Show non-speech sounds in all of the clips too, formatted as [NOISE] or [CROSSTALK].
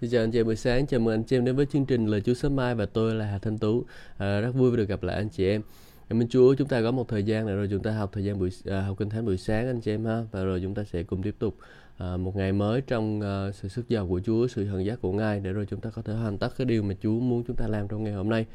Xin chào anh chị em buổi sáng, chào mừng anh chị em đến với chương trình Lời Chúa sớm mai và tôi là Hà Thanh Tú. À, rất vui được gặp lại anh chị em. À, Cảm ơn Chúa, chúng ta có một thời gian này rồi chúng ta học thời gian buổi à, học kinh thánh buổi sáng anh chị em ha và rồi chúng ta sẽ cùng tiếp tục à, một ngày mới trong à, sự sức giàu của Chúa, sự hận giác của Ngài để rồi chúng ta có thể hoàn tất cái điều mà Chúa muốn chúng ta làm trong ngày hôm nay.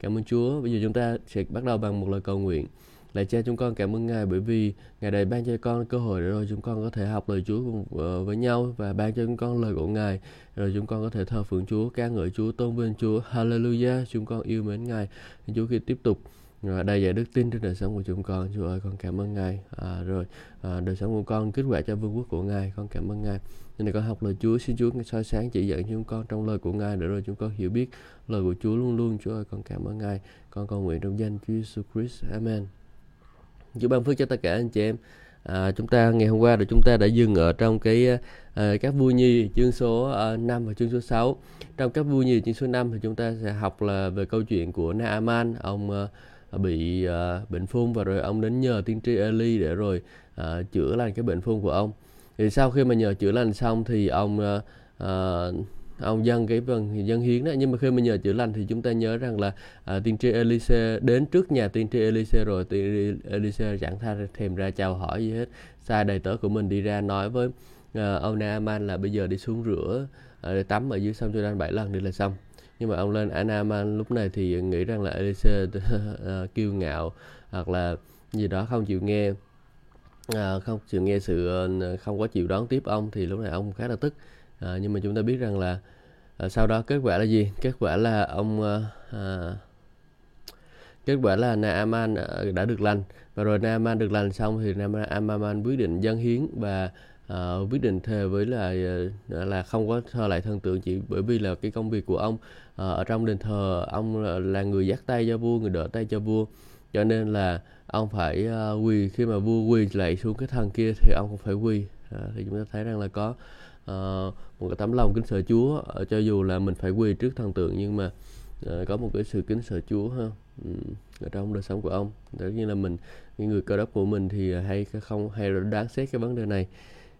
Cảm ơn Chúa. Bây giờ chúng ta sẽ bắt đầu bằng một lời cầu nguyện. Lạy cha chúng con cảm ơn Ngài bởi vì Ngài đã ban cho con cơ hội để rồi chúng con có thể học lời Chúa cùng ờ, với nhau và ban cho chúng con lời của Ngài. Rồi chúng con có thể thờ phượng Chúa, ca ngợi Chúa, tôn vinh Chúa. Hallelujah. Chúng con yêu mến Ngài. Chúa khi tiếp tục ờ, đầy dạy đức tin trên đời sống của chúng con. Chúa ơi con cảm ơn Ngài. À, rồi à, đời sống của con kết quả cho vương quốc của Ngài. Con cảm ơn Ngài. Nên con học lời Chúa xin Chúa soi sáng chỉ dẫn chúng con trong lời của Ngài để rồi chúng con hiểu biết lời của Chúa luôn luôn. Chúa ơi con cảm ơn Ngài. Con cầu nguyện trong danh Chúa Jesus Christ. Amen. Chúa ban phước cho tất cả anh chị em. À, chúng ta ngày hôm qua rồi chúng ta đã dừng ở trong cái à, các vui nhi chương số à, 5 và chương số 6 trong các vui nhi chương số 5 thì chúng ta sẽ học là về câu chuyện của Naaman. Ông à, bị uh, bệnh phun và rồi ông đến nhờ tiên tri Eli để rồi uh, chữa lành cái bệnh phun của ông. Thì sau khi mà nhờ chữa lành xong thì ông uh, uh, ông dân cái vâng dân hiến đó. Nhưng mà khi mà nhờ chữa lành thì chúng ta nhớ rằng là à, tiên tri Elise đến trước nhà tiên tri Elise rồi tiên tri Elise chẳng tha thèm ra chào hỏi gì hết. Sai đầy tớ của mình đi ra nói với à, ông Naaman là bây giờ đi xuống rửa à, để tắm ở dưới sông Jordan bảy lần đi là xong. Nhưng mà ông lên Anaman lúc này thì nghĩ rằng là Elise [LAUGHS] à, kiêu ngạo hoặc là gì đó không chịu nghe à, không chịu nghe sự à, không có chịu đón tiếp ông thì lúc này ông khá là tức à, nhưng mà chúng ta biết rằng là à, sau đó kết quả là gì? Kết quả là ông à, à, kết quả là Naaman đã được lành. Và rồi Naaman được lành xong thì Naaman quyết định dâng hiến và uh, quyết định thề với là là không có thờ lại thần tượng chỉ bởi vì là cái công việc của ông. Uh, ở trong đền thờ ông là, là người dắt tay cho vua người đỡ tay cho vua. Cho nên là ông phải uh, quỳ. Khi mà vua quỳ lại xuống cái thần kia thì ông cũng phải quỳ. Uh, thì chúng ta thấy rằng là có uh, một cái tấm lòng kính sợ Chúa uh, cho dù là mình phải quỳ trước thần tượng nhưng mà uh, có một cái sự kính sợ Chúa ha um, ở trong đời sống của ông. Tất nhiên là mình những người cơ đốc của mình thì hay không hay đáng xét cái vấn đề này.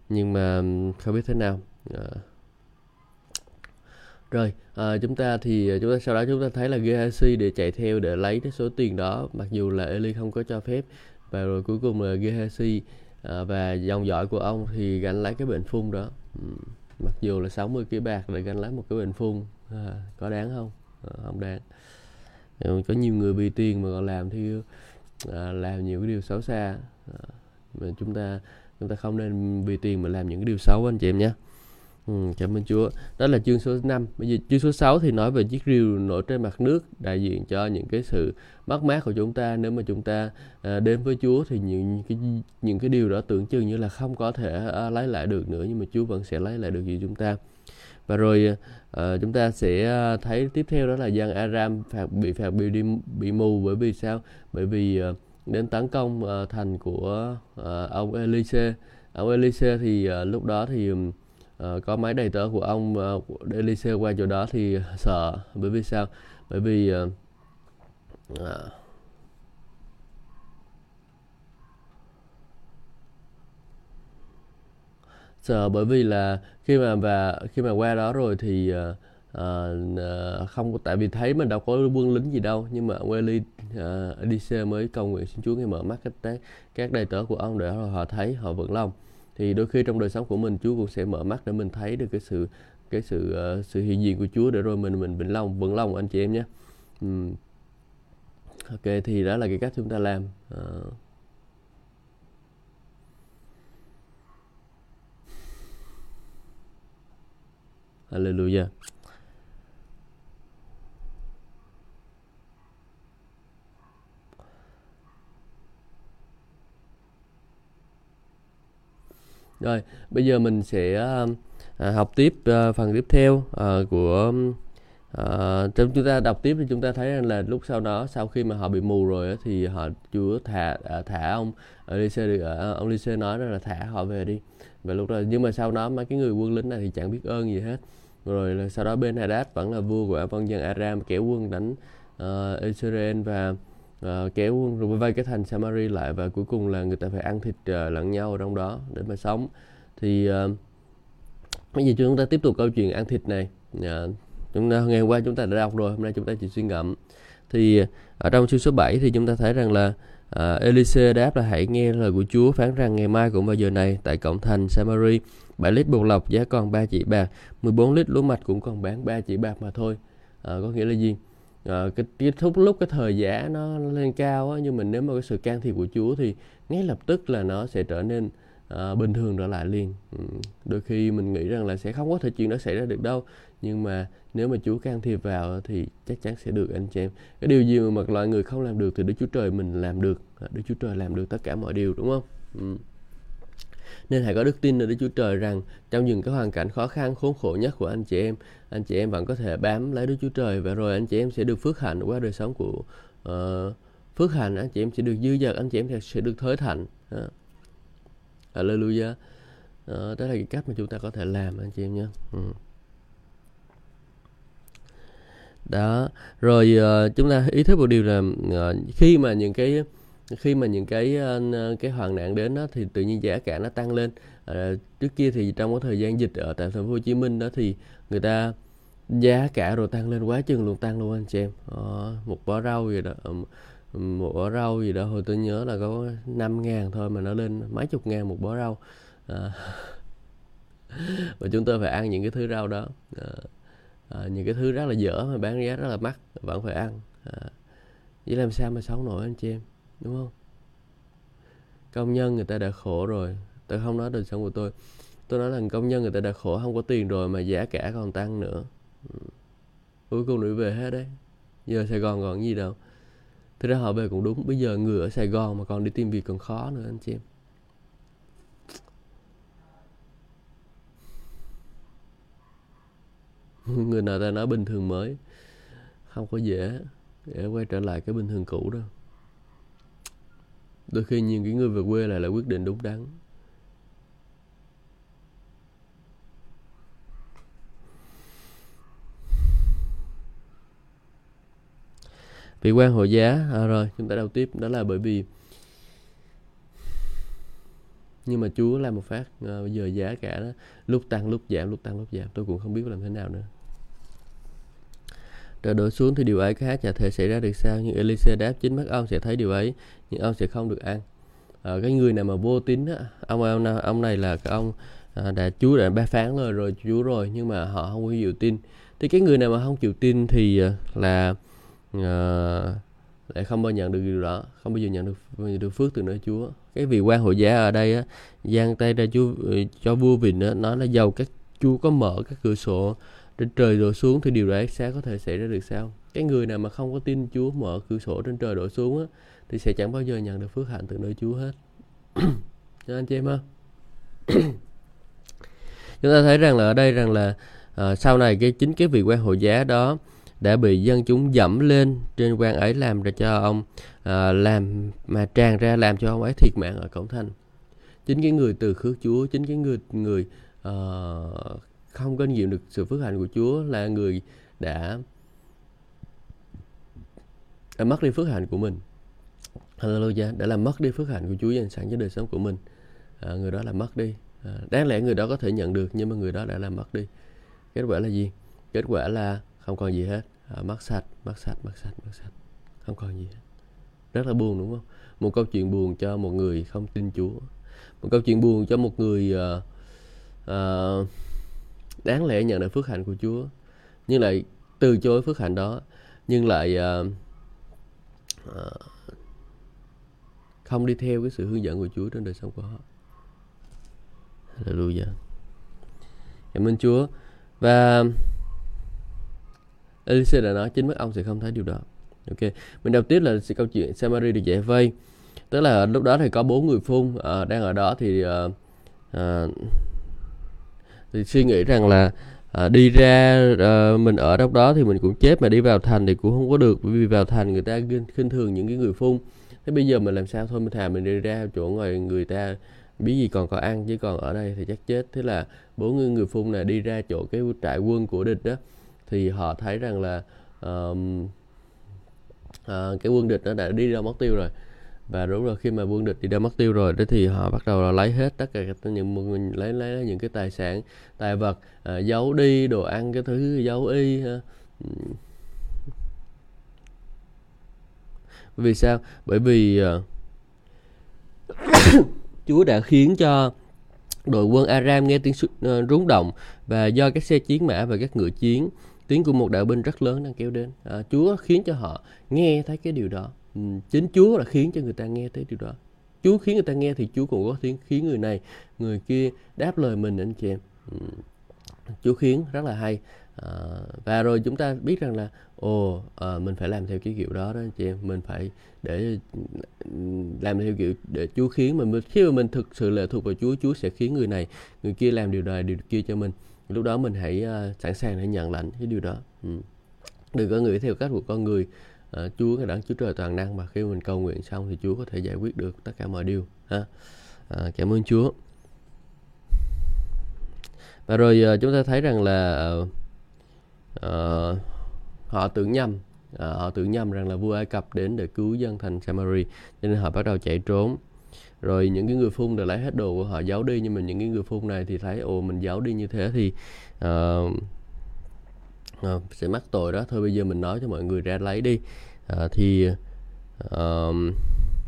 Nhưng mà không biết thế nào. Uh, rồi à, chúng ta thì chúng ta sau đó chúng ta thấy là Gehazi để chạy theo để lấy cái số tiền đó mặc dù là Eli không có cho phép. Và rồi cuối cùng là Gehazi à, và dòng dõi của ông thì gánh lấy cái bệnh phun đó mặc dù là 60 kg bạc để gánh lấy một cái bình phun à, có đáng không? À, không đáng. Có nhiều người bị tiền mà còn làm thì à, làm nhiều cái điều xấu xa. À, mà chúng ta chúng ta không nên vì tiền mà làm những cái điều xấu anh chị em nhé ừ, cảm ơn Chúa. Đó là chương số 5 bây giờ chương số 6 thì nói về chiếc rìu nổi trên mặt nước đại diện cho những cái sự mất mát của chúng ta. Nếu mà chúng ta à, đến với Chúa thì những cái những cái điều đó tưởng chừng như là không có thể à, lấy lại được nữa nhưng mà Chúa vẫn sẽ lấy lại được gì chúng ta. Và rồi à, chúng ta sẽ à, thấy tiếp theo đó là dân Aram phạt bị phạt bị đi bị mù. Bởi vì sao? Bởi vì à, đến tấn công à, thành của à, ông Elise. Ông Elise thì à, lúc đó thì uh, có máy đầy tớ của ông ờ, uh, xe qua chỗ đó thì sợ. Bởi vì sao? Bởi vì uh, uh, sợ bởi vì là khi mà và khi mà qua đó rồi thì uh, uh, không có tại vì thấy mình đâu có quân lính gì đâu. Nhưng mà Welly uh, xe mới cầu nguyện xin Chúa nghe mở mắt các các đầy tớ của ông để họ thấy họ vững lòng thì đôi khi trong đời sống của mình Chúa cũng sẽ mở mắt để mình thấy được cái sự cái sự uh, sự hiện diện của Chúa để rồi mình mình vững lòng vững lòng anh chị em nhé. Um, ok thì đó là cái cách chúng ta làm. Uh, Hallelujah. Rồi, bây giờ mình sẽ à, học tiếp à, phần tiếp theo à, của à, trong chúng ta đọc tiếp thì chúng ta thấy rằng là lúc sau đó sau khi mà họ bị mù rồi thì họ Chúa thả à, thả ông Elise à, ông Elise nói là thả họ về đi. Và lúc đó nhưng mà sau đó mấy cái người quân lính này thì chẳng biết ơn gì hết. Rồi là sau đó bên Hadad vẫn là vua của vân dân Aram kéo quân đánh uh, Israel và uh, kéo rồi vây cái thành Samari lại và cuối cùng là người ta phải ăn thịt uh, lẫn nhau ở trong đó để mà sống. Thì uh, bây giờ chúng ta tiếp tục câu chuyện ăn thịt này. Uh, chúng ta ngày hôm qua chúng ta đã đọc rồi hôm nay chúng ta chỉ suy ngẫm. Thì ở trong chương số 7 thì chúng ta thấy rằng là uh, Elise đáp là hãy nghe lời của Chúa phán rằng ngày mai cũng vào giờ này tại cổng thành Samari. 7 lít bột lọc giá còn 3 chỉ bạc 14 lít lúa mạch cũng còn bán 3 chỉ bạc mà thôi. Uh, có nghĩa là gì? À, cái, cái thúc lúc cái thời giá nó lên cao á, nhưng mà nếu mà cái sự can thiệp của Chúa thì ngay lập tức là nó sẽ trở nên à, bình thường trở lại liền ừ. đôi khi mình nghĩ rằng là sẽ không có thể chuyện đó xảy ra được đâu nhưng mà nếu mà Chúa can thiệp vào thì chắc chắn sẽ được anh chị em cái điều gì mà loại người không làm được thì Đức Chúa Trời mình làm được Đức Chúa Trời làm được tất cả mọi điều đúng không ừ nên hãy có đức tin nơi Đức Chúa Trời rằng trong những cái hoàn cảnh khó khăn khốn khổ nhất của anh chị em anh chị em vẫn có thể bám lấy Đức Chúa Trời và rồi anh chị em sẽ được phước hạnh qua đời sống của uh, phước hạnh. Anh chị em sẽ được dư dật anh chị em sẽ được thới thạnh. Uh. Hallelujah. Uh, đó là cái cách mà chúng ta có thể làm anh chị em nhé. Uh đó rồi uh, chúng ta ý thức một điều là uh, khi mà những cái khi mà những cái ờ, cái hoàn nạn đến đó thì tự nhiên giá cả nó tăng lên. À, trước kia thì trong cái thời gian dịch ở tại thành phố Hồ Chí Minh đó thì người ta giá cả rồi tăng lên quá chừng luôn tăng luôn anh chị em. À, một bó rau gì đó một bó rau gì đó hồi tôi nhớ là có 5 ngàn thôi mà nó lên mấy chục ngàn một bó rau. [LAUGHS] À, và chúng tôi phải ăn những cái thứ rau đó. À, à, những cái thứ rất là dở mà bán giá rất là mắc vẫn phải ăn. À, vậy làm sao mà sống nổi anh chị em? Đúng không? Công nhân người ta đã khổ rồi. Tôi không nói đời sống của tôi. Tôi nói là công nhân người ta đã khổ, không có tiền rồi mà giá cả còn tăng nữa. Ừ. Cuối cùng đuổi về hết đấy. Giờ sài gòn còn gì đâu. Thực ra họ về cũng đúng. Bây giờ người ở Sài Gòn mà còn đi tìm việc còn khó nữa, anh chị em. [LAUGHS] Người nào ta nói bình thường mới, Không có dễ Để quay trở lại cái bình thường cũ đâu. Đôi khi những cái người về quê lại là quyết định đúng đắn. Vị quan hội giá à, rồi chúng ta đầu tiếp. Đó là bởi vì nhưng mà Chúa làm một phát à, bây giờ giá cả đó lúc tăng lúc giảm lúc tăng lúc giảm. Tôi cũng không biết làm thế nào nữa rồi đổ xuống thì điều ấy khác nhà thể xảy ra được sao? Nhưng Elise đáp chính mắt ông sẽ thấy điều ấy nhưng ông sẽ không được ăn. À, cái người nào mà vô tín á ông ông ông này là cái ông à, đã Chúa đã ba phán lời rồi Chúa rồi nhưng mà họ không có chịu tin. Thì cái người nào mà không chịu tin thì à, là à, lại không bao nhận được điều đó không bao giờ nhận được được phước từ nơi Chúa. Cái vị quan hội giá ở đây á giang tay ra Chúa ờ, cho vua Vịnh á nói là giàu các Chúa có mở các cửa sổ trên trời đổ xuống thì điều đấy sẽ có thể xảy ra được sao? Cái người nào mà không có tin Chúa mở cửa sổ trên trời đổ xuống á thì sẽ chẳng bao giờ nhận được phước hạnh từ nơi Chúa hết. [COUGHS] Cho anh chị em ha. [COUGHS] Chúng ta thấy rằng là ở đây rằng là uh, sau này cái chính cái vị quan hội giá đó đã bị dân chúng dẫm lên trên quan ấy làm ra cho ông à, làm mà tràn ra làm cho ông ấy thiệt mạng ở cổng thành. Chính cái người từ khước Chúa chính cái người người uh, không có nhiều được sự phước hạnh của Chúa là người đã đã mất đi phước hạnh của mình. Hallelujah. Đã làm mất đi phước hạnh của Chúa dành sẵn cho đời sống của mình. À, người đó là mất đi. À, đáng lẽ người đó có thể nhận được nhưng mà người đó đã làm mất đi. Kết quả là gì? Kết quả là không còn gì hết. À, mất sạch mất sạch mất sạch mất sạch. Không còn gì hết. Rất là buồn đúng không? Một câu chuyện buồn cho một người không tin Chúa. Một câu chuyện buồn cho một người uh, uh, đáng lẽ nhận được phước hạnh của Chúa. Nhưng lại từ chối phước hạnh đó nhưng lại uh, uh, không đi theo cái sự hướng dẫn của Chúa trên đời sống của họ. Hallelujah. Cảm ơn Chúa. Và Elise đã nói chính mắt ông sẽ không thấy điều đó. Ok mình đầu tiên là câu chuyện Samari được giải vây. Tức là lúc đó thì có bốn người phun uh, đang ở đó thì uh, uh, thì suy nghĩ rằng là à, đi ra à, mình ở đâu đó thì mình cũng chết mà đi vào thành thì cũng không có được. Bởi vì vào thành người ta khinh thường những cái người phun thế bây giờ mình làm sao thôi? Mình thà mình đi ra chỗ ngoài người ta biết gì còn có ăn chứ còn ở đây thì chắc chết. Thế là bốn người người phun này đi ra chỗ cái trại quân của địch đó. Thì họ thấy rằng là uh, uh, cái quân địch nó đã đi ra mất tiêu rồi và đúng rồi khi mà quân địch đi đã mất tiêu rồi đó thì họ bắt đầu là lấy hết tất cả những lấy lấy những cái tài sản tài vật à, giấu đi đồ ăn cái thứ giấu y ha. vì sao? Bởi vì uh, [COUGHS] Chúa đã khiến cho đội quân Aram nghe tiếng uh, rúng động và do các xe chiến mã và các ngựa chiến tiếng của một đạo binh rất lớn đang kéo đến. À, Chúa khiến cho họ nghe thấy cái điều đó. Ừ, chính Chúa đã khiến cho người ta nghe thấy điều đó. Chúa khiến người ta nghe thì Chúa cũng có tiếng khiến người này người kia đáp lời mình anh chị em. Ừ, Chúa khiến rất là hay. À, và rồi chúng ta biết rằng là ồ à, mình phải làm theo cái kiểu đó đó anh chị em. Mình phải để làm theo kiểu để Chúa khiến mình. Khi mà mình thực sự lệ thuộc vào Chúa Chúa sẽ khiến người này người kia làm điều này điều kia cho mình. Lúc đó mình hãy uh, sẵn sàng để nhận lãnh cái điều đó. Ừ. đừng có nghĩ theo cách của con người à, Chúa cái đấng Chúa trời toàn năng mà khi mình cầu nguyện xong thì Chúa có thể giải quyết được tất cả mọi điều ha. À, cảm ơn Chúa. Và rồi à, chúng ta thấy rằng là à, họ tưởng nhầm à, họ tưởng nhầm rằng là vua Ai Cập đến để cứu dân thành Samari cho nên họ bắt đầu chạy trốn. Rồi những cái người phun đều lấy hết đồ của họ giấu đi nhưng mà những cái người phun này thì thấy ồ mình giấu đi như thế thì uh, uh, sẽ mắc tội đó. Thôi bây giờ mình nói cho mọi người ra lấy đi. Uh, thì uh,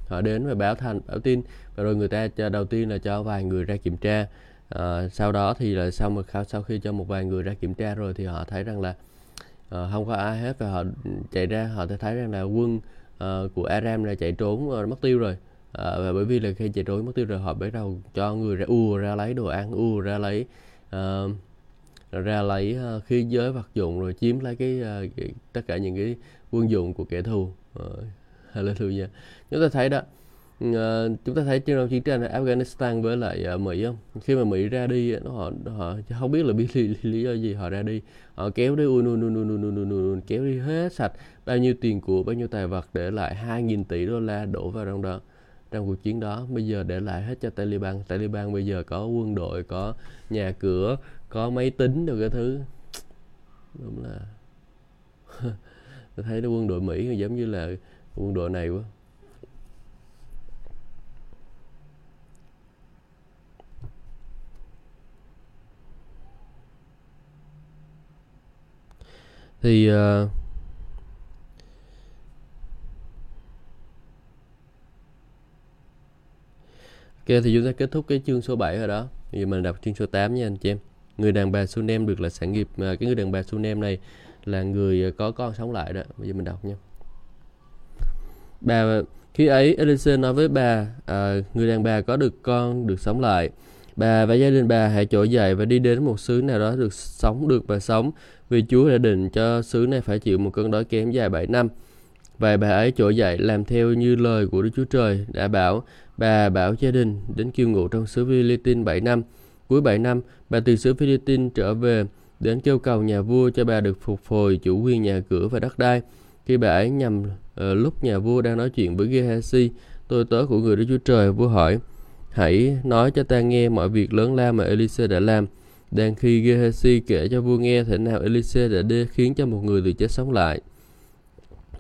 họ đến và báo thành báo tin. Và rồi người ta cho đầu tiên là cho vài người ra kiểm tra. Uh, sau đó thì là sau một sau khi cho một vài người ra kiểm tra rồi thì họ thấy rằng là uh, không có ai hết và họ chạy ra họ thấy rằng là quân uh, của Aram là chạy trốn uh, mất tiêu rồi. À, và bởi vì là khi chạy trốn mất tiêu rồi họ bắt đầu cho người ra ùa ra lấy đồ ăn ùa ra lấy uh, ra lấy uh, khí giới vật dụng rồi chiếm lấy cái, uh, cái tất cả những cái quân dụng của kẻ thù. Uh, [LAUGHS] hallelujah. Chúng ta thấy đó uh, chúng ta thấy trong chiến tranh Afghanistan với lại uh, Mỹ không? Khi mà Mỹ ra đi nó họ họ không biết là biết [LAUGHS] lý, lý do gì họ ra đi. Họ kéo đi un un un un un un un kéo đi hết sạch bao nhiêu tiền của bao nhiêu tài vật để lại 2.000 tỷ đô la đổ vào trong đó trong cuộc chiến đó. Bây giờ để lại hết cho Taliban. Taliban bây giờ có quân đội có nhà cửa có máy tính được cái thứ đúng là [LAUGHS] tôi thấy nó quân đội Mỹ giống như là quân đội này quá thì uh, Ok thì chúng ta kết thúc cái chương số 7 rồi đó. Bây giờ mình đọc chương số 8 nha anh chị em. Người đàn bà Sunem được là sản nghiệp à, cái người đàn bà Sunem này là người à, có con sống lại đó. Bây giờ mình đọc nha. Bà khi ấy Elise nói với bà à, người đàn bà có được con được sống lại. Bà và gia đình bà hãy trỗi dậy và đi đến một xứ nào đó được sống được và sống vì Chúa đã định cho xứ này phải chịu một cơn đói kém dài 7 năm. Vậy bà ấy trỗi dậy làm theo như lời của Đức Chúa Trời đã bảo Bà bảo gia đình đến kiêu ngụ trong xứ Philippines 7 năm. Cuối 7 năm, bà từ xứ Philippines trở về đến kêu cầu nhà vua cho bà được phục hồi chủ quyền nhà cửa và đất đai. Khi bà ấy nhằm uh, ờ, lúc nhà vua đang nói chuyện với Gehazi, tôi tớ của người Đức Chúa Trời, vua hỏi, hãy nói cho ta nghe mọi việc lớn lao mà Elise đã làm. Đang khi Gehazi kể cho vua nghe thế nào Elise đã đê khiến cho một người từ chết sống lại,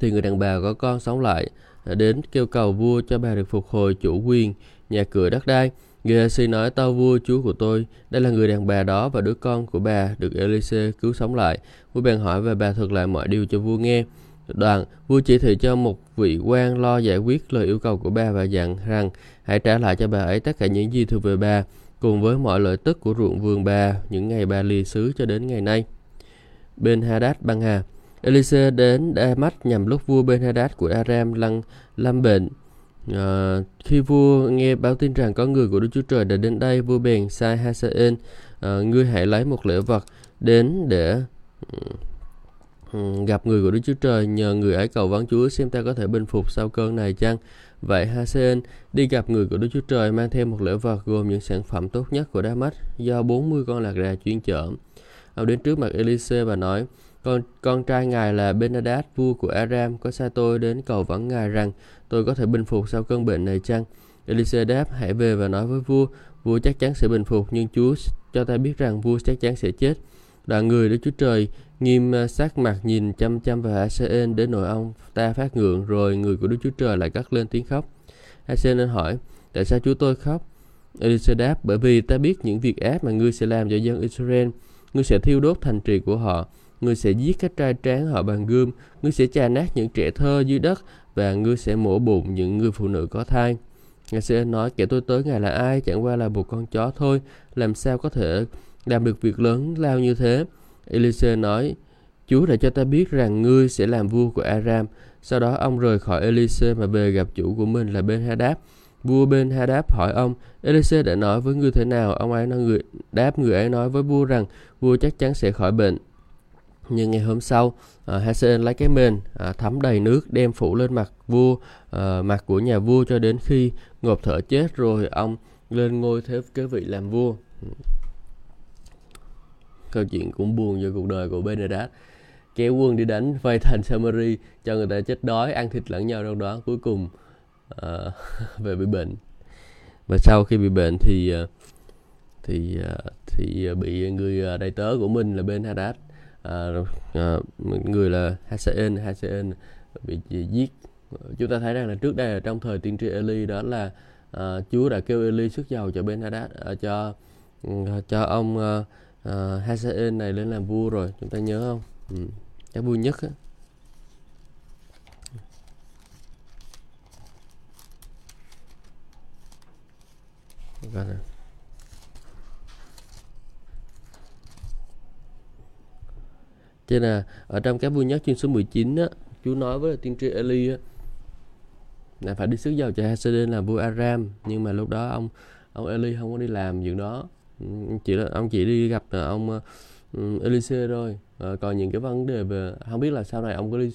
thì người đàn bà có con sống lại đến kêu cầu vua cho bà được phục hồi chủ quyền nhà cửa đất đai. Gehazi nói tao vua chúa của tôi, đây là người đàn bà đó và đứa con của bà được Elise cứu sống lại. Vua bèn hỏi và bà thuật lại mọi điều cho vua nghe. Đoạn, vua chỉ thị cho một vị quan lo giải quyết lời yêu cầu của bà và dặn rằng hãy trả lại cho bà ấy tất cả những gì thuộc về bà, cùng với mọi lợi tức của ruộng vườn bà những ngày bà lìa xứ cho đến ngày nay. Bên Hadad băng hà Elise đến Damas nhằm lúc vua Ben-Hadad của Aram lăng lâm bệnh. À, khi vua nghe báo tin rằng có người của Đức Chúa Trời đã đến đây, vua bèn sai Hazael, à, ờ, ngươi hãy lấy một lễ vật đến để gặp người của Đức Chúa Trời, nhờ người ấy cầu vắng Chúa xem ta có thể bình phục sau cơn này chăng. Vậy Hasen đi gặp người của Đức Chúa Trời mang theo một lễ vật gồm những sản phẩm tốt nhất của Damas do 40 con lạc đà chuyên chở. Ông đến trước mặt Elise và nói, con, con trai ngài là Benadad, vua của Aram, có sai tôi đến cầu vấn ngài rằng tôi có thể bình phục sau cơn bệnh này chăng? Elise đáp, hãy về và nói với vua, vua chắc chắn sẽ bình phục, nhưng Chúa cho ta biết rằng vua chắc chắn sẽ chết. Đoàn người Đức Chúa Trời nghiêm à, sát mặt nhìn chăm chăm vào Asen đến nỗi ông ta phát ngượng, rồi người của Đức Chúa Trời lại cất lên tiếng khóc. Hazael hỏi, tại sao chúa tôi khóc? Elisa đáp, bởi vì ta biết những việc ác mà ngươi sẽ làm cho dân Israel. Ngươi sẽ thiêu đốt thành trì của họ, ngươi sẽ giết các trai tráng họ bàn gươm, ngươi sẽ chà nát những trẻ thơ dưới đất và ngươi sẽ mổ bụng những người phụ nữ có thai. Ngài sẽ nói kẻ tôi tới ngài là ai? Chẳng qua là một con chó thôi. Làm sao có thể làm được việc lớn lao như thế? Elise nói Chúa đã cho ta biết rằng ngươi sẽ làm vua của Aram. Sau đó ông rời khỏi Elise mà về gặp chủ của mình là Ben Hadad vua Ben Hadad hỏi ông Elise đã nói với ngươi thế nào? Ông ấy nói người đáp người ấy nói với vua rằng vua chắc chắn sẽ khỏi bệnh nhưng ngày hôm sau à, uh, Hasan lấy cái mền uh, thấm đầy nước đem phủ lên mặt vua uh, mặt của nhà vua cho đến khi ngộp thở chết rồi ông lên ngôi thế kế vị làm vua. Câu chuyện cũng buồn cho cuộc đời của Benedict, kéo quân đi đánh vây thành Samari cho người ta chết đói ăn thịt lẫn nhau trong đó cuối cùng uh, [LAUGHS] về bị bệnh. Và sau khi bị bệnh thì uh, thì uh, thì bị người đầy tớ của mình là Ben Hadad à, à, người là Hasael Hasael bị giết chúng ta thấy rằng là trước đây là trong thời tiên tri Eli đó là à, Chúa đã kêu Eli xuất dầu cho Ben Hadad à, cho ừ, cho ông à, à, Hasael này lên làm vua rồi chúng ta nhớ không ừ. cái vua nhất á. Vâng. Cho nên là ở trong cái vui nhất chương số 19 á, Chúa nói với tiên tri Eli á, là phải đi xứ dầu cho Hasadin là vua Aram. Nhưng mà lúc đó ông ông Eli không có đi làm việc đó. Chỉ là ông chỉ đi gặp ờ, ông uh, Elise rồi à, ờ, còn những cái vấn đề về không biết là sau này ông có đi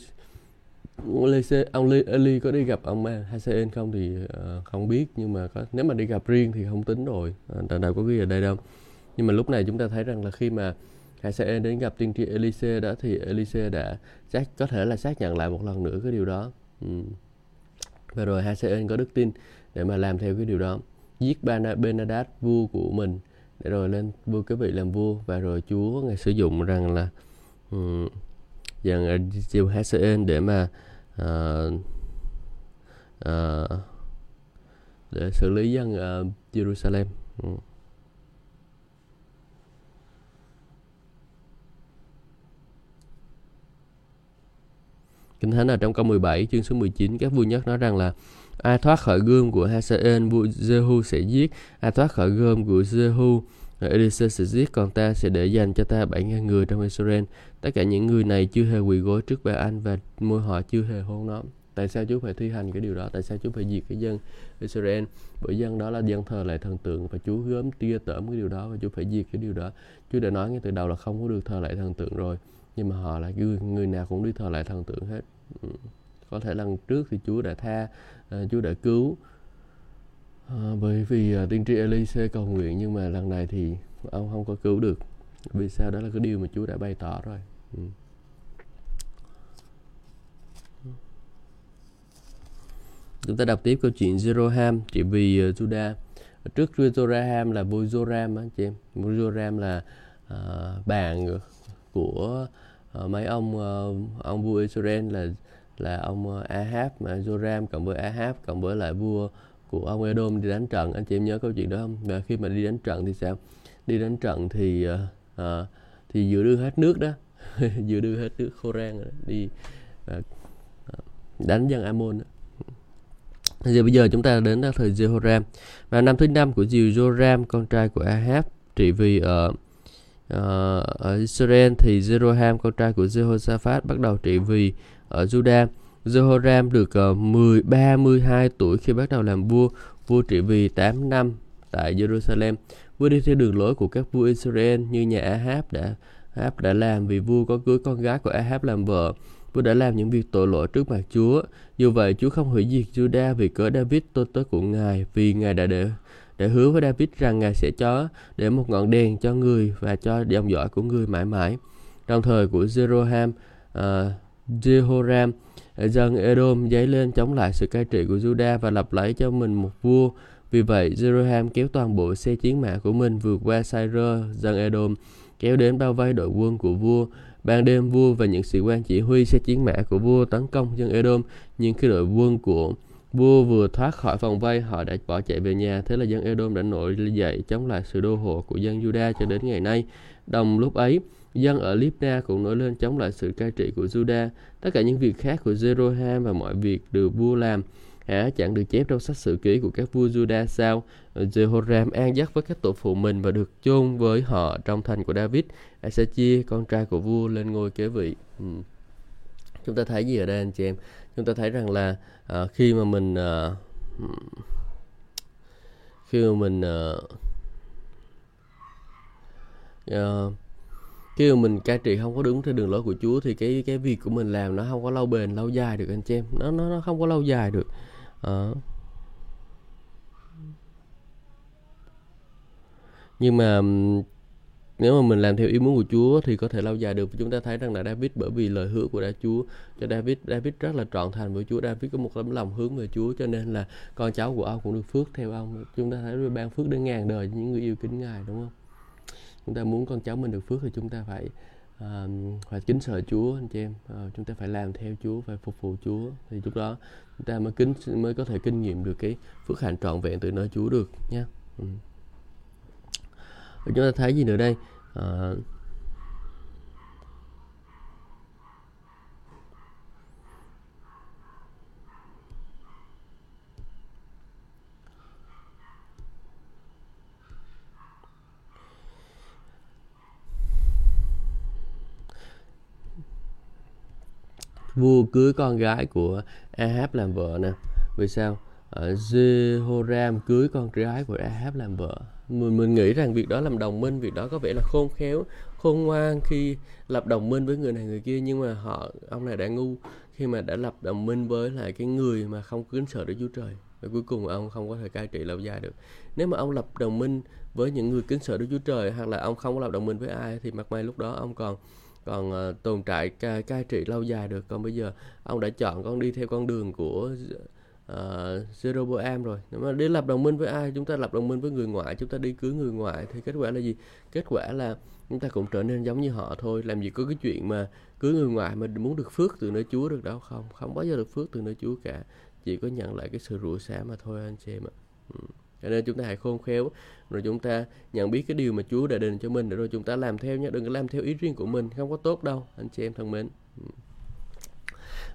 Elise, ông Eli có đi gặp ông Hasael không thì uh, không biết. Nhưng mà có, nếu mà đi gặp riêng thì không tính rồi. À, đâu có ghi ở đây đâu. Nhưng mà lúc này chúng ta thấy rằng là khi mà Hazael đến gặp tiên tri Elise đó thì Elise đã xác có thể là xác nhận lại một lần nữa cái điều đó. Ừ. và rồi Hazael có đức tin để mà làm theo cái điều đó. Giết Benadad vua của mình. Để rồi lên vua cái vị làm vua. Và rồi Chúa ngài sử dụng rằng là ừ, um, dần chiều Hazael để mà uh, uh, để xử lý dân uh, Jerusalem. Ừ. Kinh Thánh ở trong câu 17 chương số 19 các vua nhất nói rằng là ai thoát khỏi gươm của Hazael vua Jehu sẽ giết. Ai thoát khỏi gươm của Jehu Elisa sẽ giết, còn ta sẽ để dành cho ta 7.000 người trong Israel. Tất cả những người này chưa hề quỳ gối trước bà anh và môi họ chưa hề hôn nó tại sao Chúa phải thi hành cái điều đó? Tại sao Chúa phải diệt cái dân Israel? Bởi dân đó là dân thờ lại thần tượng và Chúa gớm tia tởm cái điều đó và Chúa phải diệt cái điều đó. Chúa đã nói ngay từ đầu là không có được thờ lại thần tượng rồi nhưng mà họ là người, người nào cũng đi thờ lại thần tượng hết. Ừ. có thể lần trước thì Chúa đã tha uh, Chúa đã cứu. Uh, bởi vì uh, tiên tri Elise cầu nguyện nhưng mà lần này thì ông không có cứu được. Vì sao? Đó là cái điều mà Chúa đã bày tỏ rồi. Ừ. chúng ta đọc tiếp câu chuyện Jeroham chỉ vì uh, Judah trước Jeroham là vua Joram chị em. Vua Joram là uh, bạn của uh, mấy ông uh, ông vua Israel là là ông ờ, Ahab mà Joram cộng với Ahab cộng với lại vua của ông Edom đi đánh trận. Anh chị em nhớ câu chuyện đó không? Và khi mà đi đánh trận thì sao? Đi đánh trận thì uh, uh, thì vừa đưa hết nước đó [LAUGHS] vừa đưa hết nước Khoran đi uh, đánh dân Amon đó. Giờ bây giờ chúng ta đến thời Jehoram. Và năm thứ năm của Jehoram con trai của Ahab trị vì ở uh, Ờ, ở Israel thì Jeroham con trai của Jehoshaphat bắt đầu trị vì ở Judah. Jehoram được uh, 10 32 tuổi khi bắt đầu làm vua, vua trị vì 8 năm tại Jerusalem. Vua đi theo đường lối của các vua Israel như nhà Ahab đã Ahab đã làm vì vua có cưới con gái của Ahab làm vợ. Vua đã làm những việc tội lỗi trước mặt Chúa. Dù vậy, Chúa không hủy diệt Judah vì cớ David tôn tớ của Ngài, vì Ngài đã để để hứa với David rằng Ngài sẽ cho để một ngọn đèn cho người và cho dòng dõi của người mãi mãi. Trong thời của Jeroham, uh, Jehoram, ờ, dân Edom dấy lên chống lại sự cai trị của Judah và lập lấy cho mình một vua. Vì vậy, Jeroham kéo toàn bộ xe chiến mã của mình vượt qua Syrer, dân Edom, kéo đến bao vây đội quân của vua. Ban đêm vua và những sĩ quan chỉ huy xe chiến mã của vua tấn công dân Edom, nhưng khi đội quân của Vua vừa thoát khỏi vòng vây, họ đã bỏ chạy về nhà. Thế là dân Edom đã nổi dậy chống lại sự đô hộ của dân Juda cho đến ngày nay. Đồng lúc ấy, dân ở Libna cũng nổi lên chống lại sự cai trị của Juda. Tất cả những việc khác của Jeroham và mọi việc được vua làm hả chẳng được chép trong sách sử ký của các vua Juda sao? Jehoram an dắt với các tổ phụ mình và được chôn với họ trong thành của David. Asachia, con trai của vua, lên ngôi kế vị. Ừ. Chúng ta thấy gì ở đây anh chị em? Chúng ta thấy rằng là uh, khi mà mình uh, khi mà mình uh, uh, khi mà mình cai trị không có đứng trên đường lối của Chúa thì cái cái việc của mình làm nó không có lâu bền lâu dài được anh chị em. Nó nó nó không có lâu dài được. Uh, nhưng mà nếu mà mình làm theo ý muốn của Chúa thì có thể lâu dài được. Chúng ta thấy rằng là David bởi vì lời hứa của đã Chúa cho David David rất là trọn thành với Chúa. David có một tấm lòng hướng về Chúa cho nên là con cháu của ông cũng được phước theo ông. Chúng ta thấy ban phước đến ngàn đời những người yêu kính ngài đúng không? Chúng ta muốn con cháu mình được phước thì chúng ta phải uh, phải kính sợ Chúa anh chị em. Uh, chúng ta phải làm theo Chúa phải phục vụ Chúa. Thì lúc đó chúng ta mới kính mới có thể kinh nghiệm được cái phước hạnh trọn vẹn từ nơi Chúa được nha. Ừ. chúng ta thấy gì nữa đây? Uh, vua cưới con gái của Ahab làm vợ nè. Vì sao? Uh, Jehoram cưới con gái của Ahab làm vợ mình, mình nghĩ rằng việc đó làm đồng minh việc đó có vẻ là khôn khéo khôn ngoan khi lập đồng minh với người này người kia. Nhưng mà họ ông này đã ngu khi mà đã lập đồng minh với lại cái người mà không kính sợ Đức Chúa Trời. Và cuối cùng ông không có thể cai trị lâu dài được. Nếu mà ông lập đồng minh với những người kính sợ Đức Chúa Trời hoặc là ông không có lập đồng minh với ai thì mặt may lúc đó ông còn còn uh, tồn tại cai, cai trị lâu dài được. Còn bây giờ ông đã chọn con đi theo con đường của Ờ, uh, Jeroboam rồi. Nếu mà đi lập đồng minh với ai chúng ta lập đồng minh với người ngoại chúng ta đi cưới người ngoại thì kết quả là gì? Kết quả là chúng ta cũng trở nên giống như họ thôi. Làm gì có cái chuyện mà cưới người ngoại mà muốn được phước từ nơi Chúa được đâu. Không không bao giờ được phước từ nơi Chúa cả. Chỉ có nhận lại cái sự rủa xả mà thôi anh chị em ạ. Ừ. Cho nên chúng ta hãy khôn khéo rồi chúng ta nhận biết cái điều mà Chúa đã định cho mình để rồi chúng ta làm theo nhé. Đừng có làm theo ý riêng của mình không có tốt đâu anh chị em thân mến. Ừ.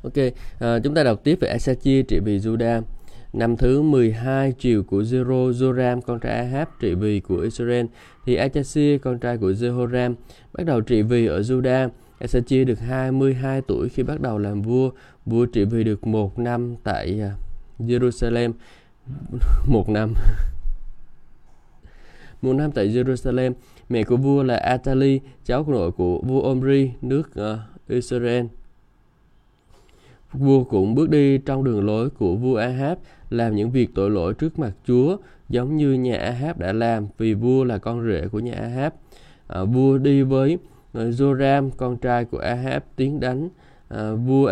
Ok, à, chúng ta đọc tiếp về Asachi trị vì Judah. Năm thứ 12 triều của Zero, Joram con trai Ahab trị vì của Israel thì Achasi con trai của Jehoram bắt đầu trị vì ở Judah. Asachi được 22 tuổi khi bắt đầu làm vua. Vua trị vì được một năm tại ờ, Jerusalem [LAUGHS] một năm [LAUGHS] một năm tại Jerusalem mẹ của vua là Atali cháu nội của vua Omri nước uh, Israel vua cũng bước đi trong đường lối của vua Ahab làm những việc tội lỗi trước mặt Chúa giống như nhà Ahab đã làm vì vua là con rể của nhà Ahab à, vua đi với à, Joram con trai của Ahab tiến đánh à, vua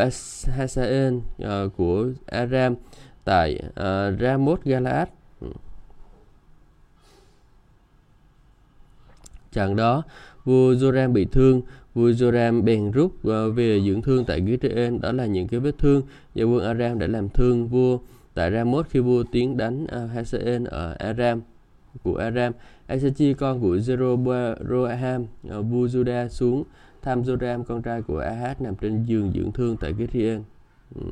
Hazael à, của Aram tại à, Ramoth Galaad. Trận đó, vua Joram bị thương, vua Joram bèn rút ờ, về dưỡng thương tại Gideon. Đó là những cái vết thương do quân Aram đã làm thương vua tại Ramoth khi vua tiến đánh ờ, Hazael ở Aram của Aram. Asachi con của Jeroboam, ờ, vua Juda xuống thăm Joram con trai của Ahaz nằm trên giường dưỡng thương tại Gideon. Ừ.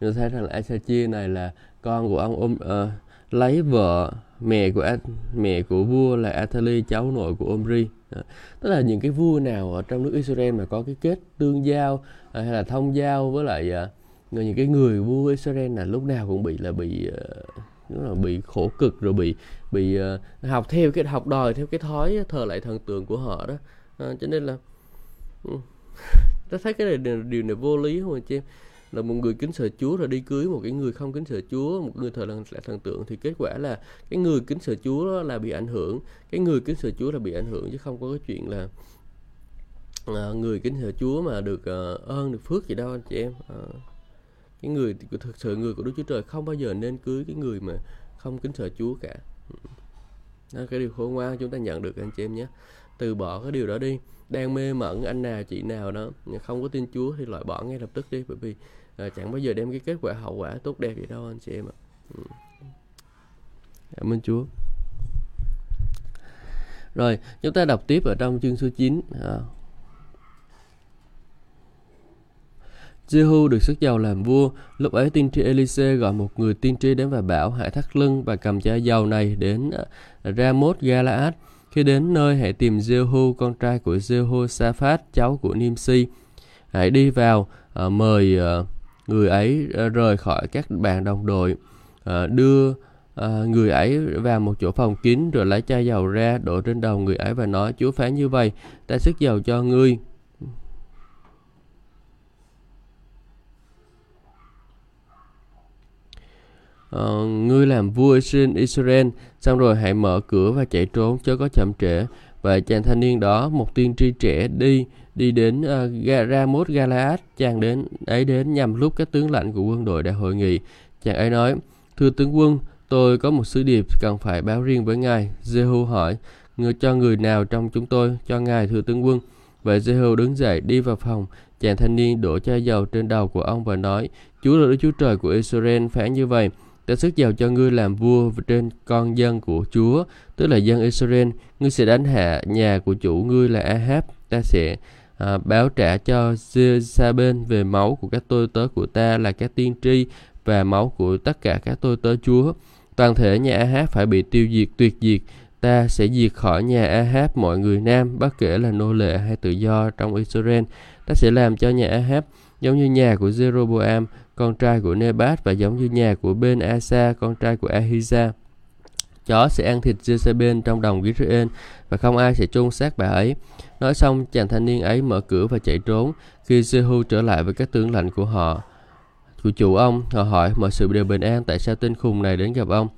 Chúng ta thấy rằng là Asachi này là con của ông ôm uh, lấy vợ mẹ của mẹ của vua là Athali cháu nội của Omri đó. tức là những cái vua nào ở trong nước Israel mà có cái kết tương giao à, hay là thông giao với lại uh, những cái người vua Israel là lúc nào cũng bị là bị uh, là bị khổ cực rồi bị bị uh, học theo cái học đòi theo cái thói thờ lại thần tượng của họ đó ờ, cho nên là ừ, [LAUGHS] ta thấy cái này điều này vô lý không anh chị em là một người kính sợ Chúa rồi đi cưới một cái người không kính sợ Chúa một người thờ là thần tượng. Thì kết quả là cái người kính sợ Chúa đó là bị ảnh hưởng. Cái người kính sợ Chúa là bị ảnh hưởng chứ không có cái chuyện là à, người kính sợ Chúa mà được uh, ơn được phước gì đâu anh chị em. À, cái người thực sự người của Đức Chúa Trời không bao giờ nên cưới cái người mà không kính sợ Chúa cả. Đó, cái điều khôn ngoan chúng ta nhận được anh chị em nhé. Từ bỏ cái điều đó đi. Đang mê mẩn anh nào chị nào đó không có tin Chúa thì loại bỏ ngay lập tức đi. Bởi vì uh, chẳng bao giờ đem cái kết quả hậu quả tốt đẹp gì đâu anh chị em ạ ừ. cảm ơn Chúa rồi chúng ta đọc tiếp ở trong chương số 9 à. Jehu được sức giàu làm vua. Lúc ấy tiên tri Elise gọi một người tiên tri đến và bảo hãy thắt lưng và cầm chai dầu này đến à, Ramoth Galaad. Khi đến nơi hãy tìm Jehu con trai của Jehu Saphat cháu của Nimsi. Hãy đi vào uh, mời uh, người ấy ờ, rời khỏi các bạn đồng đội, ờ, đưa ờ, người ấy vào một chỗ phòng kín rồi lấy chai dầu ra đổ trên đầu người ấy và nói Chúa phán như vậy, ta sức dầu cho ngươi. Uh, ngươi làm vua Israel xong rồi hãy mở cửa và chạy trốn chớ có chậm trễ. Và chàng thanh niên đó một tiên tri trẻ đi đi đến ờ, uh, Ramoth Galaad chàng đến ấy đến nhằm lúc các tướng lãnh của quân đội đã hội nghị. Chàng ấy nói thưa tướng quân tôi có một sứ điệp cần phải báo riêng với ngài. Jehu hỏi người cho người nào trong chúng tôi? Cho ngài thưa tướng quân. Vậy Jehu đứng dậy đi vào phòng, chàng thanh niên đổ chai dầu trên đầu của ông và nói, Chúa là Đức Chúa Trời của Israel phán như vậy, ta sức giàu cho ngươi làm vua trên con dân của Chúa, tức là dân Israel. Ngươi sẽ đánh hạ nhà của chủ ngươi là Ahab. Ta sẽ à, báo trả cho Jezabel về máu của các tôi tớ của ta là các tiên tri và máu của tất cả các tôi tớ Chúa. Toàn thể nhà Ahab phải bị tiêu diệt tuyệt diệt. Ta sẽ diệt khỏi nhà Ahab mọi người nam, bất kể là nô lệ hay tự do trong Israel. Ta sẽ làm cho nhà Ahab giống như nhà của Jeroboam con trai của Nebat và giống như nhà của Ben Asa, con trai của Ahijah Chó sẽ ăn thịt Jezebel trong đồng Israel và không ai sẽ chôn xác bà ấy. Nói xong, chàng thanh niên ấy mở cửa và chạy trốn. Khi Jehu trở lại với các tướng lãnh của họ, của chủ ông, họ hỏi mọi sự đều bình an tại sao tên khùng này đến gặp ông.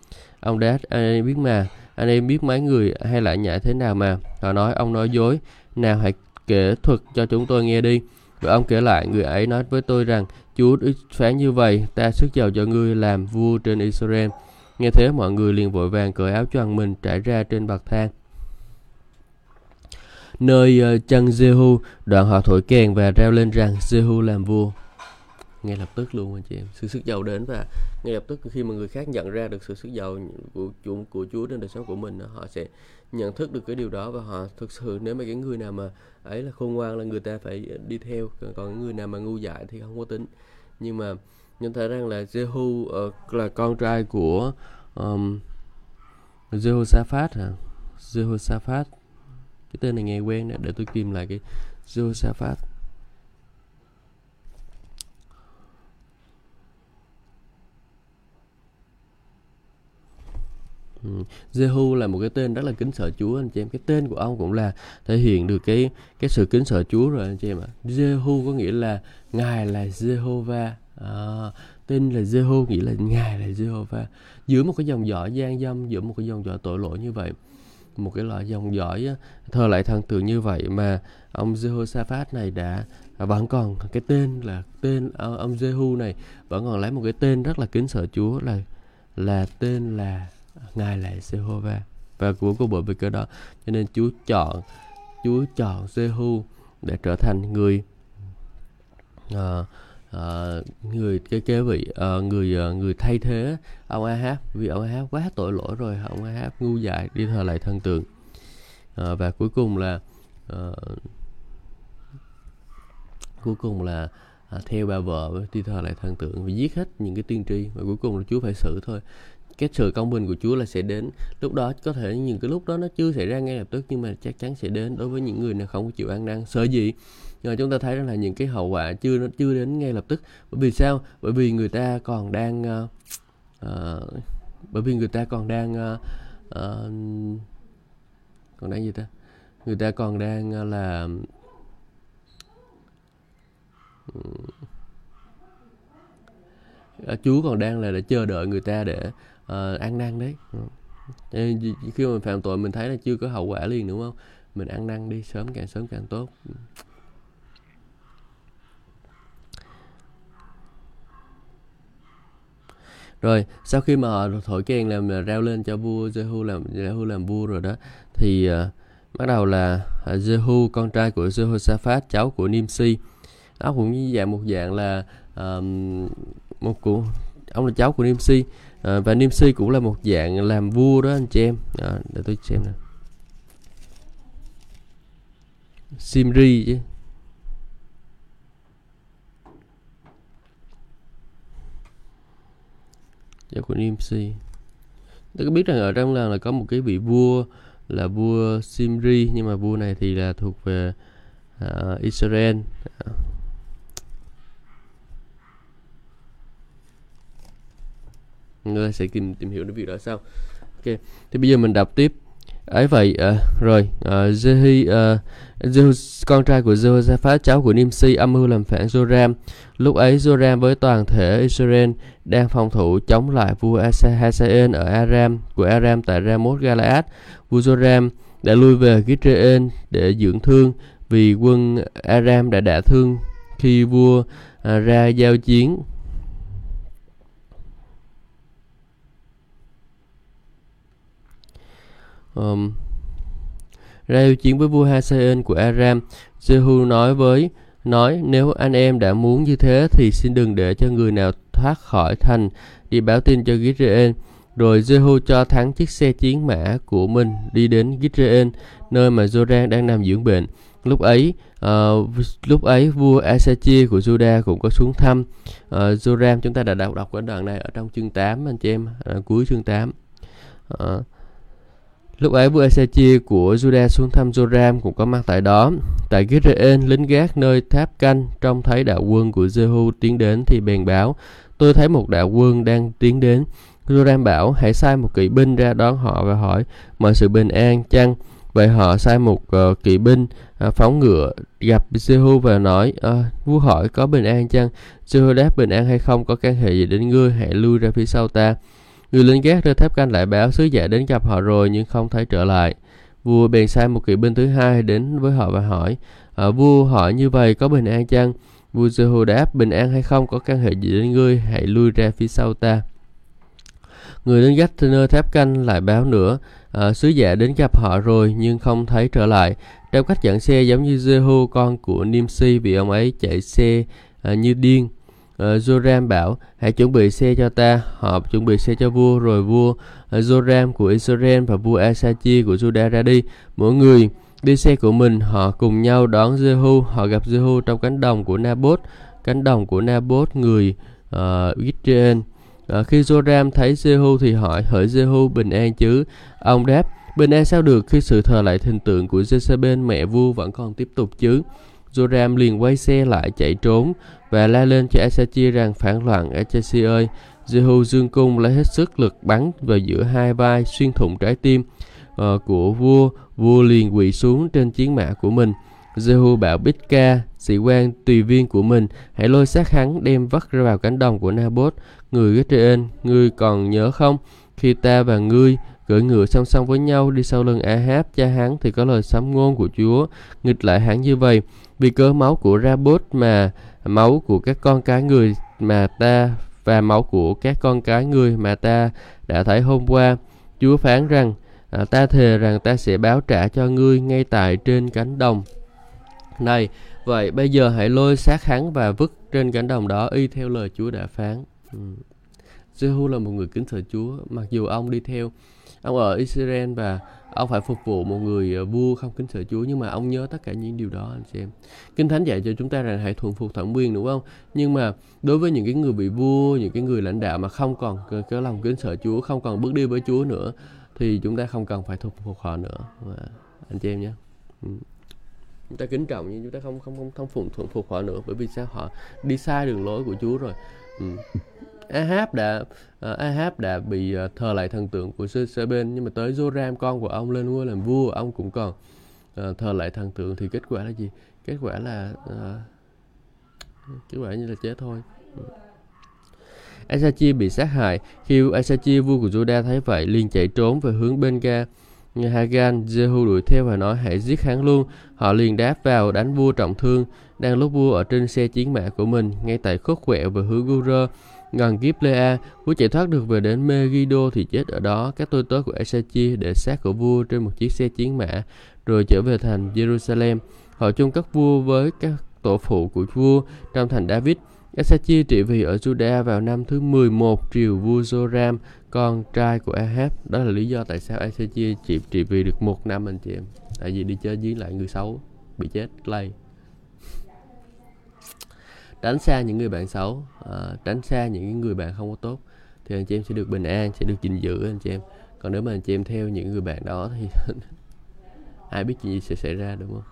Ông đáp, anh em biết mà, anh em biết mấy người hay lại nhảy thế nào mà. Họ nói, ông nói dối, nào hãy kể thuật cho chúng tôi nghe đi. Và ông kể lại, người ấy nói với tôi rằng Chúa phán như vậy, ta sức giàu cho ngươi làm vua trên Israel. Nghe thế mọi người liền vội vàng cởi áo choàng mình trải ra trên bậc thang. Nơi uh, chân Jehu, đoạn họ thổi kèn và reo lên rằng Jehu làm vua. Ngay lập tức luôn anh chị em, sự sức giàu đến và ngay lập tức khi mà người khác nhận ra được sự sức giàu của Chúa, của Chúa trên đời sống của mình, họ sẽ nhận thức được cái điều đó và họ thực sự nếu mà cái người nào mà ấy là khôn ngoan là người ta phải đi theo còn người nào mà ngu dại thì không có tính nhưng mà nhận thấy rằng là Jehu uh, là con trai của um, Jehoshaphat hả Jehoshaphat cái tên này nghe quen để tôi tìm lại cái Jehoshaphat Ừ. Jehu là một cái tên rất là kính sợ Chúa anh chị em. Cái tên của ông cũng là thể hiện được cái cái sự kính sợ Chúa rồi anh chị em ạ. Jehu có nghĩa là ngài là Jehovah. À, tên là Jehu nghĩa là ngài là Jehovah. Giữa một cái dòng dõi gian dâm, giữa một cái dòng dõi tội lỗi như vậy, một cái loại dòng dõi thờ lại thần tượng như vậy mà ông Jehoshaphat này đã à, vẫn còn cái tên là tên ông Jehu này vẫn còn lấy một cái tên rất là kính sợ Chúa là là tên là ngài là Jehovah và của cô bởi vì cái đó cho nên Chúa chọn Chúa chọn Jehu để trở thành người uh, uh, người cái kế vị uh, người uh, người thay thế ông Ahab vì ông Ahab quá tội lỗi rồi ông Ahab ngu dại đi thờ lại thần tượng. Uh, và cuối cùng là uh, cuối cùng là à, theo bà vợ đi thờ lại thần tượng và giết hết những cái tiên tri và cuối cùng là Chúa phải xử thôi. Cái sự công bình của Chúa là sẽ đến. Lúc đó có thể những cái lúc đó nó chưa xảy ra ngay lập tức nhưng mà chắc chắn sẽ đến đối với những người nào không chịu ăn năn. Sợ gì? Nhưng mà chúng ta thấy rằng là những cái hậu quả chưa nó chưa đến ngay lập tức. Bởi vì sao? Bởi vì người ta còn đang uh, uh, bởi vì người ta còn đang uh, uh, còn đang gì ta? Người ta còn đang uh, là uh, Chúa còn đang là để chờ đợi người ta để uh, ăn năn đấy. Nên khi mà phạm tội mình thấy là chưa có hậu quả liền đúng không? Mình ăn năn đi sớm càng sớm càng tốt. Rồi sau khi mà họ thổi kèn làm reo lên cho vua Jehu làm Jehu làm vua rồi đó thì uh, bắt đầu là ờ, uh, Jehu con trai của Jehoshaphat cháu của Nimsi ông cũng dạng một dạng là um, một của ông là cháu của Nimsi uh, ờ, và Nimsi cũng là một dạng làm vua đó anh chị em. Uh, để tôi xem nè. Simri chứ. Và của Nimsi ta có biết rằng ở trong làng là có một cái vị vua là vua Simri nhưng mà vua này thì là thuộc về uh, Israel. Người sẽ tìm tìm hiểu được việc đó sau. Ok thì bây giờ mình đọc tiếp. Ấy vậy uh, rồi à, uh, Jehi uh, con trai của Jehoshaphat cháu của Nimsi âm mưu làm phản Joram lúc ấy Joram với toàn thể Israel đang phòng thủ chống lại vua Hazael ở Aram của Aram tại Ramoth Galaad. Vua Joram đã lui về Gittrean để dưỡng thương vì quân Aram đã đả thương khi vua à, ra giao chiến. Um, ra yêu chiến với vua Hasael của Aram. Jehu nói với nói nếu anh em đã muốn như thế thì xin đừng để cho người nào thoát khỏi thành đi báo tin cho Gideon. Rồi Jehu cho thắng chiếc xe chiến mã của mình đi đến Gideon, nơi mà Joran đang nằm dưỡng bệnh. Lúc ấy, uh, lúc ấy vua Asachi của Judah cũng có xuống thăm ờ, uh, Joram. Chúng ta đã đọc đọc cái đoạn này ở trong chương 8 anh chị em, uh, cuối chương 8. Uh, Lúc ấy vua Esechia của Judah xuống thăm Joram cũng có mặt tại đó. Tại Gireon, lính gác nơi tháp canh trông thấy đạo quân của Jehu tiến đến thì bèn báo Tôi thấy một đạo quân đang tiến đến. Joram bảo hãy sai một kỵ binh ra đón họ và hỏi mọi sự bình an chăng. Vậy họ sai một uh, kỵ binh uh, phóng ngựa gặp Jehu và nói uh, vua hỏi có bình an chăng. Jehu đáp bình an hay không có can hệ gì đến ngươi hãy lui ra phía sau ta. Người lính gác rơi thép canh lại báo sứ giả đến gặp họ rồi nhưng không thấy trở lại. Vua bèn sai một kỵ binh thứ hai đến với họ và hỏi, à, vua hỏi như vậy có bình an chăng? Vua Jehu đáp, bình an hay không có căn hệ gì đến ngươi, hãy lui ra phía sau ta. Người lính gác trên nơi tháp canh lại báo nữa, à, sứ giả đến gặp họ rồi nhưng không thấy trở lại. Trong cách dẫn xe giống như Jehu con của Nimsi vì ông ấy chạy xe à, như điên Ờ, Joram bảo hãy chuẩn bị xe cho ta họ chuẩn bị xe cho vua rồi vua ờ, Joram của Israel và vua Asachi của Judah ra đi. Mỗi người đi xe của mình họ cùng nhau đón Jehu họ gặp Jehu trong cánh đồng của Naboth cánh đồng của Naboth người uh, Gideon. Uh, khi Joram thấy Jehu thì hỏi hỏi Jehu bình an chứ. Ông đáp bình an sao được khi sự thờ lại hình tượng của Jezebel mẹ vua vẫn còn tiếp tục chứ? Joram liền quay xe lại chạy trốn và la lên cho Asachi rằng phản loạn Asachi ơi. Jehu dương cung lấy hết sức lực bắn vào giữa hai vai xuyên thủng trái tim uh, của vua. Vua liền quỳ xuống trên chiến mã của mình. Jehu bảo Bitka, sĩ quan tùy viên của mình, hãy lôi xác hắn đem vắt ra vào cánh đồng của Naboth, người Gideon, ngươi còn nhớ không? Khi ta và ngươi cưỡi ngựa song song với nhau đi sau lưng Ahab cha hắn thì có lời sám ngôn của Chúa nghịch lại hắn như vậy. Vì cớ máu của Rabot mà máu của các con cái người mà ta và máu của các con cái người mà ta đã thấy hôm qua Chúa phán rằng à, ta thề rằng ta sẽ báo trả cho ngươi ngay tại trên cánh đồng. Này vậy bây giờ hãy lôi xác hắn và vứt trên cánh đồng đó y theo lời Chúa đã phán. Ừ. Jehu là một người kính sợ Chúa mặc dù ông đi theo ông ở Israel và ông phải phục vụ một người ờ, vua không kính sợ Chúa. Nhưng mà ông nhớ tất cả những điều đó, anh xem kinh thánh dạy cho chúng ta rằng hãy thuần phục thẩm quyền, đúng không? Nhưng mà đối với những cái người bị vua, những cái người lãnh đạo mà không còn cái lòng kính sợ Chúa, không còn bước đi với Chúa nữa, thì chúng ta không cần phải thuần phục họ nữa. Anh chị em nhé. Ừ. chúng ta kính trọng nhưng chúng ta không không không không phụng, thuận phục họ nữa, bởi vì sao? Họ đi sai đường lối của Chúa rồi. Ừ. Ahab đã uh, Ahab đã bị uh, thờ lại thần tượng của sơ bên. Nhưng mà tới Joram con của ông lên ngôi làm vua ông cũng còn uh, thờ lại thần tượng. Thì kết quả là gì? Kết quả là uh, kết quả như là chết thôi. Asachi bị sát hại. Khi Asachi vua của Juda thấy vậy liền chạy trốn về hướng bên ga Hagan Jehu đuổi theo và nói hãy giết hắn luôn. Họ liền đáp vào đánh vua trọng thương. Đang lúc vua ở trên xe chiến mã của mình ngay tại khúc quẹo về hướng Gura Gần Giplea, vua chạy thoát được về đến Megiddo thì chết ở đó. Các tôi tớ của Esachi để xác của vua trên một chiếc xe chiến mã, rồi trở về thành Jerusalem. Họ chung các vua với các tổ phụ của vua trong thành David. Esachi trị vì ở Juda vào năm thứ 11 triều vua Joram, con trai của Ahab. Đó là lý do tại sao Esachi chỉ trị vì được một năm anh chị em. Tại vì đi chơi với lại người xấu, bị chết, lây. Tránh xa những người bạn xấu, à, tránh xa những người bạn không có tốt thì anh chị em sẽ được bình an, sẽ được gìn giữ anh chị em. Còn nếu mà anh chị em theo những người bạn đó thì [LAUGHS] ai biết chuyện gì sẽ xảy ra đúng không?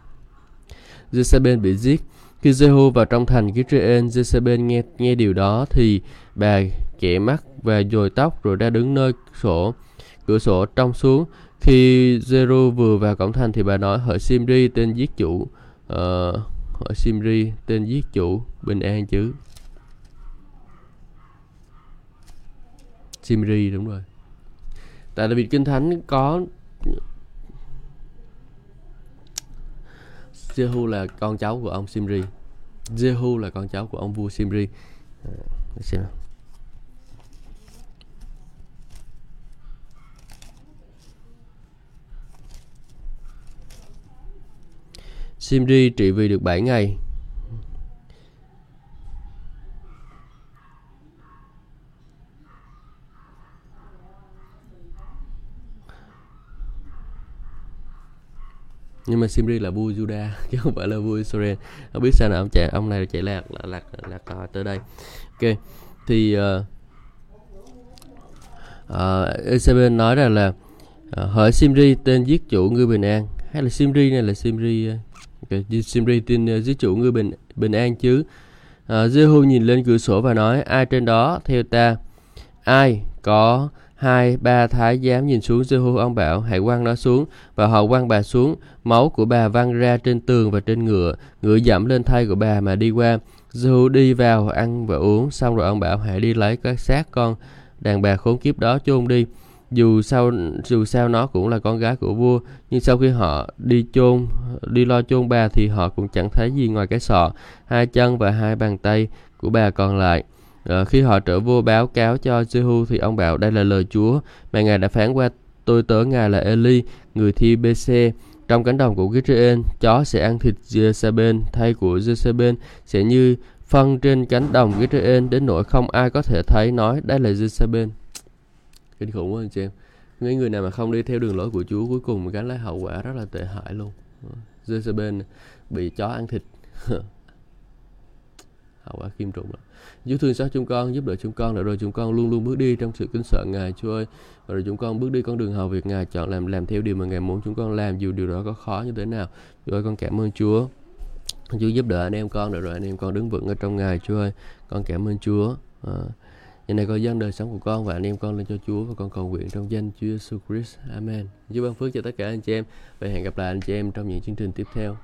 Jezebel bị giết khi Jehu vào trong thành Israel, Jezebel nghe nghe điều đó thì bà kẻ mắt và dồi tóc rồi ra đứng nơi sổ cửa sổ trong xuống. Khi Jeru vừa vào cổng thành thì bà nói hỡi Simri tên giết chủ uh, hỏi Simri tên giết chủ bình an chứ. Simri đúng rồi. Tại vì Kinh Thánh có Jehu là con cháu của ông Simri Jehu là con cháu của ông vua Simri à, xem nào. Simri trị vì được 7 ngày. Nhưng mà Simri là vua Juda [LAUGHS] chứ không phải là vua Israel. Không biết sao nào ông chạy ông này chạy lạc lạc lạc, lạc, lạc tới đây. Ok thì uh, uh, nói rằng là uh, hỏi Simri tên giết chủ ngươi bình an. Hay là Simri này là Simri uh, okay. Simri tin à, uh, giết chủ ngươi bình bình an chứ. À, uh, Jehu nhìn lên cửa sổ và nói ai trên đó? Theo ta. Ai? Có hai ba thái giám nhìn xuống Jehu ông bảo. Hãy quăng nó xuống và họ quăng bà xuống. Máu của bà văng ra trên tường và trên ngựa. Ngựa dẫm lên thay của bà mà đi qua. Jehu đi vào ăn và uống xong rồi ông bảo hãy đi lấy các xác con đàn bà khốn kiếp đó chôn đi dù sao dù sao nó cũng là con gái của vua nhưng sau khi họ đi chôn đi lo chôn bà thì họ cũng chẳng thấy gì ngoài cái sọ hai chân và hai bàn tay của bà còn lại À, khi họ trở vua báo cáo cho Jehu thì ông bảo đây là lời Chúa mà Ngài đã phán qua tôi tớ Ngài là Eli, người thi BC. Trong cánh đồng của Gideon, chó sẽ ăn thịt Jezebel, thay của Jezebel sẽ như phân trên cánh đồng Gideon đến nỗi không ai có thể thấy nói đây là Jezebel. Kinh khủng quá anh chị em. Những người nào mà không đi theo đường lối của Chúa cuối cùng gánh lấy hậu quả rất là tệ hại luôn. Ờ, Jezebel bị chó ăn thịt. [LAUGHS] hậu quả kim trùng lắm. Chúa thương xót chúng con, giúp đỡ chúng con, để rồi chúng con luôn luôn bước đi trong sự kính sợ Ngài, Chúa ơi. Và rồi chúng con bước đi con đường hầu việc Ngài chọn làm làm theo điều mà Ngài muốn chúng con làm, dù điều đó có khó như thế nào. Chúa ơi, con cảm ơn Chúa. Chúa giúp đỡ anh em con, để rồi anh em con đứng vững ở trong Ngài, Chúa ơi. Con cảm ơn Chúa. À, Ngày này con dâng đời sống của con và anh em con lên cho Chúa và con cầu nguyện trong danh Chúa Jesus Christ. Amen. Chúa ban phước cho tất cả anh chị em và hẹn gặp lại anh chị em trong những chương trình tiếp theo.